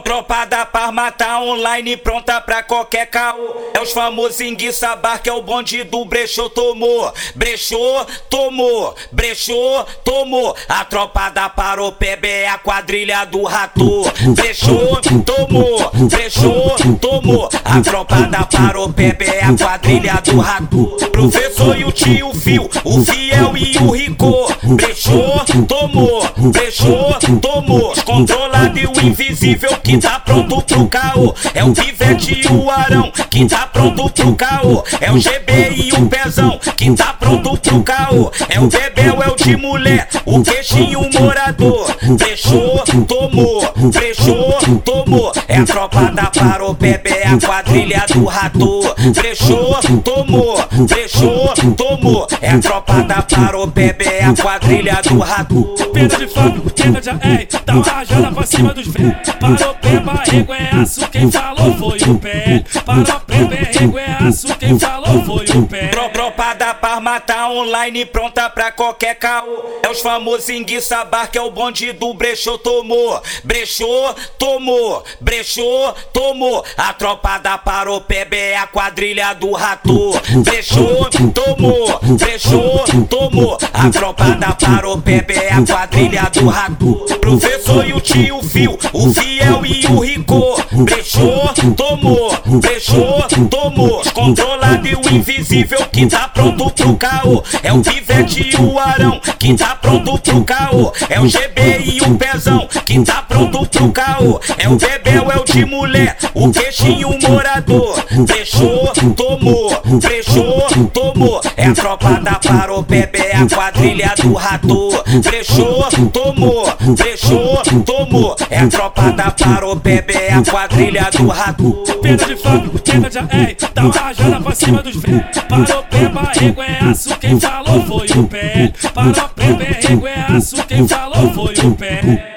Tropa da Parma tá online, pronta pra qualquer caô. É os famosos enguiça bar, que é o bonde do brechou, tomou. Brechou, tomou. Brechou, tomou. A tropa da Paropebe é a quadrilha do rato. Brechou, tomou. Brechou, tomou. A tropa da Paropebe é a quadrilha do rato. Professor e o tio Fio, o fiel e o rico. Brechou, tomou. Brechou, tomou. Controlado e o invisível que tá pronto pro caô. É o pivete e o arão que tá pronto pro caô. É o GB e o pezão que tá pronto pro caô. É o bebel, é o de mulher, o queixinho morador. Fechou, tomou, fechou, tomou. É a tropa da Paropebe, é a quadrilha do rato. Fechou, tomou, fechou, tomou. É a tropa da Paropebe, é a quadrilha do rato. Pena de fábrica, pena de ei, uma rajada pra cima dos velhos. Paropeba, rego é aço, quem falou foi o pé. Paropeba, rego é aço, quem falou foi o pé. Tropa da Parma tá online, pronta pra qualquer caô. É os famosos enguiça bar, que é o bonde do brechou, tomou. Brechou, tomou. Brechou, tomou. A tropa da Paropebe é a quadrilha do rato. Brechou, tomou. Brechou, tomou. A tropa da Paropebe é a quadrilha do rato. Professor e o tio Fio, o fiel e o rico. Brechou, tomou. Brechou, tomou. Controlado e o invisível que tá pronto pro caô. É o pivete e o arão que tá pronto pro caô. É o GB e o pezão que tá pronto pro caô. É o bebel, é o de mulher, o queixinho morador. Fechou, tomou, fechou, tomou. É a tropa da Paropebe, é a quadrilha do rato. Fechou, tomou, fechou, tomou. É a tropa da Paropebe, é a quadrilha do rato. Pena de fábrica, pena de ei, dá uma rajada pra cima dos velhos. Paropeba, rego é aço, quem falou foi o pé. Paropeba, rego é aço, quem falou foi o pé.